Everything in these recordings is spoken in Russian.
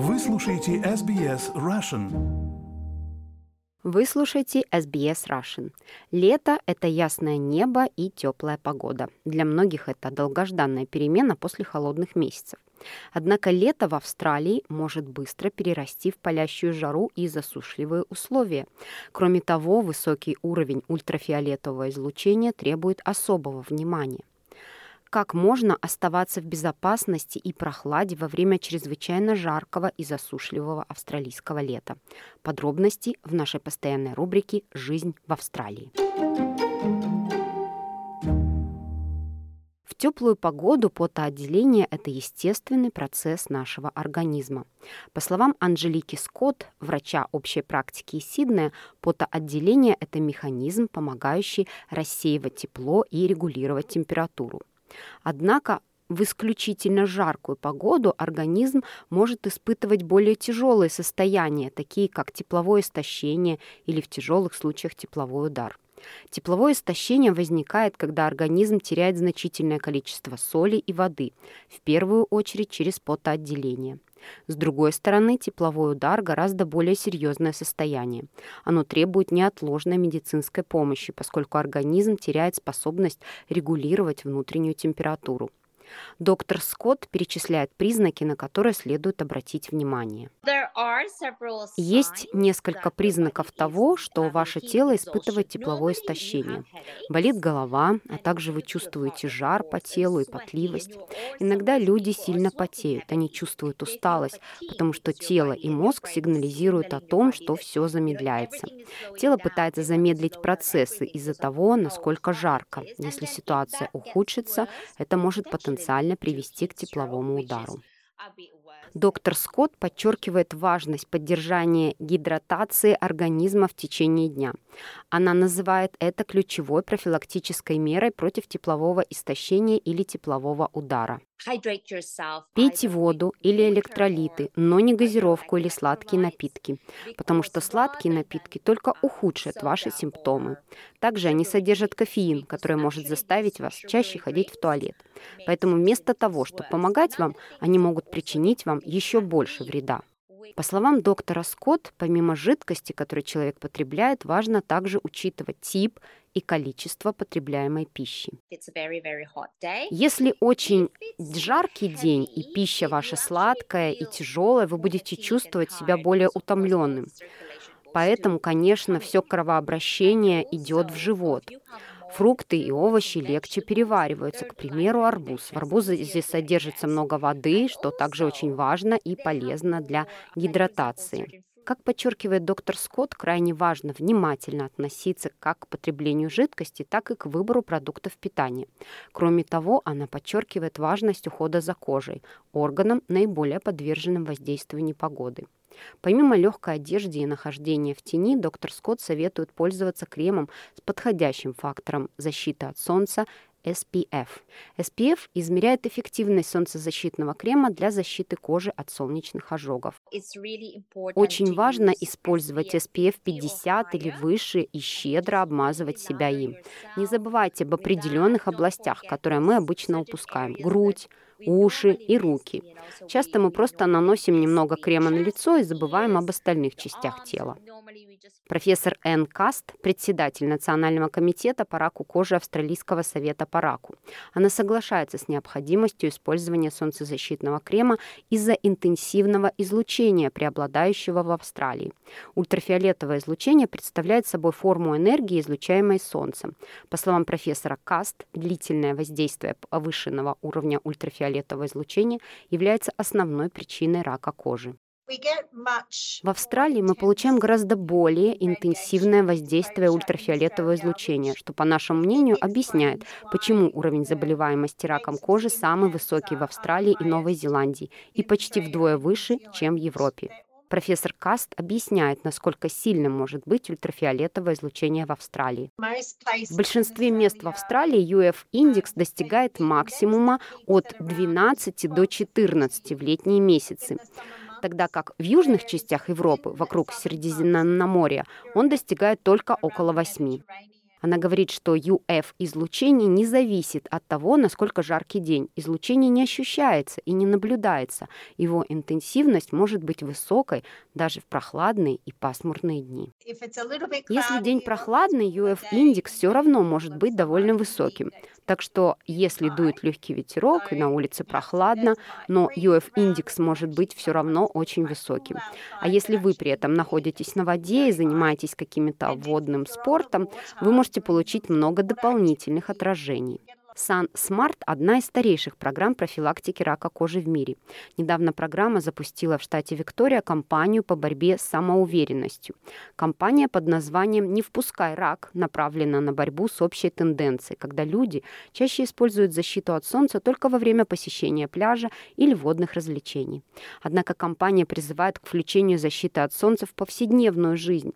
Вы слушаете SBS Russian. Вы слушаете SBS Russian. Лето – это ясное небо и теплая погода. Для многих это долгожданная перемена после холодных месяцев. Однако лето в Австралии может быстро перерасти в палящую жару и засушливые условия. Кроме того, высокий уровень ультрафиолетового излучения требует особого внимания как можно оставаться в безопасности и прохладе во время чрезвычайно жаркого и засушливого австралийского лета. Подробности в нашей постоянной рубрике «Жизнь в Австралии». В теплую погоду потоотделение – это естественный процесс нашего организма. По словам Анжелики Скотт, врача общей практики Сиднея, потоотделение – это механизм, помогающий рассеивать тепло и регулировать температуру. Однако в исключительно жаркую погоду организм может испытывать более тяжелые состояния, такие как тепловое истощение или в тяжелых случаях тепловой удар. Тепловое истощение возникает, когда организм теряет значительное количество соли и воды, в первую очередь через потоотделение. С другой стороны, тепловой удар гораздо более серьезное состояние. Оно требует неотложной медицинской помощи, поскольку организм теряет способность регулировать внутреннюю температуру. Доктор Скотт перечисляет признаки, на которые следует обратить внимание. Есть несколько признаков того, что ваше тело испытывает тепловое истощение. Болит голова, а также вы чувствуете жар по телу и потливость. Иногда люди сильно потеют, они чувствуют усталость, потому что тело и мозг сигнализируют о том, что все замедляется. Тело пытается замедлить процессы из-за того, насколько жарко. Если ситуация ухудшится, это может потенциально потенциально привести к тепловому удару. Доктор Скотт подчеркивает важность поддержания гидратации организма в течение дня. Она называет это ключевой профилактической мерой против теплового истощения или теплового удара. Пейте воду или электролиты, но не газировку или сладкие напитки, потому что сладкие напитки только ухудшат ваши симптомы. Также они содержат кофеин, который может заставить вас чаще ходить в туалет. Поэтому вместо того, чтобы помогать вам, они могут причинить вам еще больше вреда. По словам доктора Скотт, помимо жидкости, которую человек потребляет, важно также учитывать тип и количество потребляемой пищи. Если очень жаркий день и пища ваша сладкая и тяжелая, вы будете чувствовать себя более утомленным. Поэтому, конечно, все кровообращение идет в живот. Фрукты и овощи легче перевариваются, к примеру, арбуз. В арбузе здесь содержится много воды, что также очень важно и полезно для гидратации. Как подчеркивает доктор Скотт, крайне важно внимательно относиться как к потреблению жидкости, так и к выбору продуктов питания. Кроме того, она подчеркивает важность ухода за кожей, органом, наиболее подверженным воздействию непогоды. Помимо легкой одежды и нахождения в тени, доктор Скотт советует пользоваться кремом с подходящим фактором защиты от солнца SPF. SPF измеряет эффективность солнцезащитного крема для защиты кожи от солнечных ожогов. Очень важно использовать SPF 50 или выше и щедро обмазывать себя им. Не забывайте об определенных областях, которые мы обычно упускаем. Грудь, уши и руки. Часто мы просто наносим немного крема на лицо и забываем об остальных частях тела. Профессор Энн Каст, председатель Национального комитета по раку кожи Австралийского совета по раку. Она соглашается с необходимостью использования солнцезащитного крема из-за интенсивного излучения, преобладающего в Австралии. Ультрафиолетовое излучение представляет собой форму энергии, излучаемой Солнцем. По словам профессора Каст, длительное воздействие повышенного уровня ультрафиолетового излучения является основной причиной рака кожи. В Австралии мы получаем гораздо более интенсивное воздействие ультрафиолетового излучения, что, по нашему мнению, объясняет, почему уровень заболеваемости раком кожи самый высокий в Австралии и Новой Зеландии и почти вдвое выше, чем в Европе. Профессор Каст объясняет, насколько сильным может быть ультрафиолетовое излучение в Австралии. В большинстве мест в Австралии UF-индекс достигает максимума от 12 до 14 в летние месяцы тогда как в южных частях Европы, вокруг Средиземноморья, он достигает только около 8. Она говорит, что UF-излучение не зависит от того, насколько жаркий день. Излучение не ощущается и не наблюдается. Его интенсивность может быть высокой даже в прохладные и пасмурные дни. Если день прохладный, UF-индекс все равно может быть довольно высоким. Так что, если дует легкий ветерок и на улице прохладно, но UF-индекс может быть все равно очень высоким. А если вы при этом находитесь на воде и занимаетесь каким-то водным спортом, вы можете получить много дополнительных отражений. Sun Smart – одна из старейших программ профилактики рака кожи в мире. Недавно программа запустила в штате Виктория кампанию по борьбе с самоуверенностью. Кампания под названием «Не впускай рак» направлена на борьбу с общей тенденцией, когда люди чаще используют защиту от солнца только во время посещения пляжа или водных развлечений. Однако кампания призывает к включению защиты от солнца в повседневную жизнь.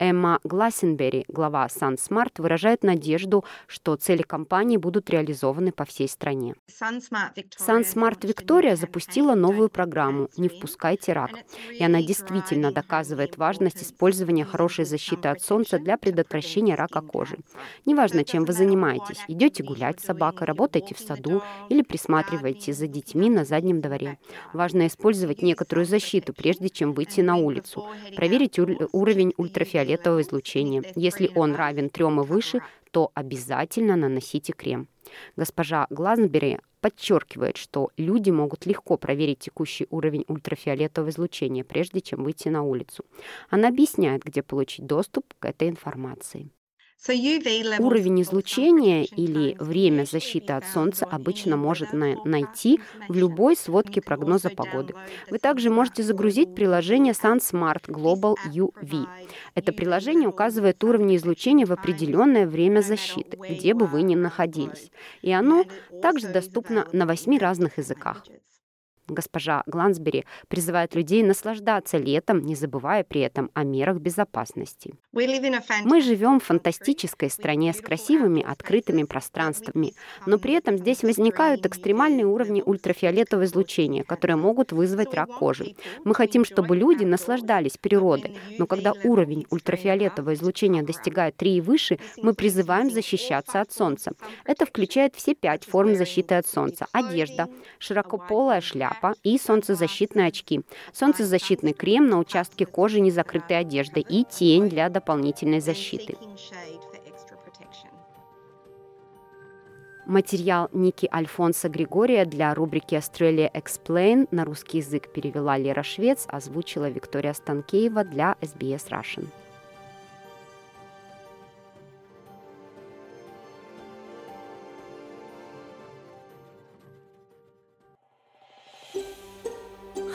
Эмма Глассенбери, глава SunSmart, выражает надежду, что цели компании будут реализованы по всей стране. SunSmart Victoria запустила новую программу «Не впускайте рак», и она действительно доказывает важность использования хорошей защиты от солнца для предотвращения рака кожи. Неважно, чем вы занимаетесь, идете гулять с собакой, работаете в саду или присматриваете за детьми на заднем дворе. Важно использовать некоторую защиту, прежде чем выйти на улицу. Проверить уровень ультрафиолетового ультрафиолетового излучения. Если он равен трем и выше, то обязательно наносите крем. Госпожа Глазбери подчеркивает, что люди могут легко проверить текущий уровень ультрафиолетового излучения, прежде чем выйти на улицу. Она объясняет, где получить доступ к этой информации. Уровень излучения или время защиты от солнца обычно может найти в любой сводке прогноза погоды. Вы также можете загрузить приложение SunSmart Global UV. Это приложение указывает уровни излучения в определенное время защиты, где бы вы ни находились. И оно также доступно на восьми разных языках. Госпожа Глансбери призывает людей наслаждаться летом, не забывая при этом о мерах безопасности. Мы живем в фантастической стране с красивыми открытыми пространствами, но при этом здесь возникают экстремальные уровни ультрафиолетового излучения, которые могут вызвать рак кожи. Мы хотим, чтобы люди наслаждались природой, но когда уровень ультрафиолетового излучения достигает 3 и выше, мы призываем защищаться от солнца. Это включает все пять форм защиты от солнца. Одежда, широкополая шляпа, шляпа и солнцезащитные очки, солнцезащитный крем на участке кожи незакрытой одежды и тень для дополнительной защиты. Материал Ники Альфонса Григория для рубрики Australia Explain на русский язык перевела Лера Швец, озвучила Виктория Станкеева для SBS Russian.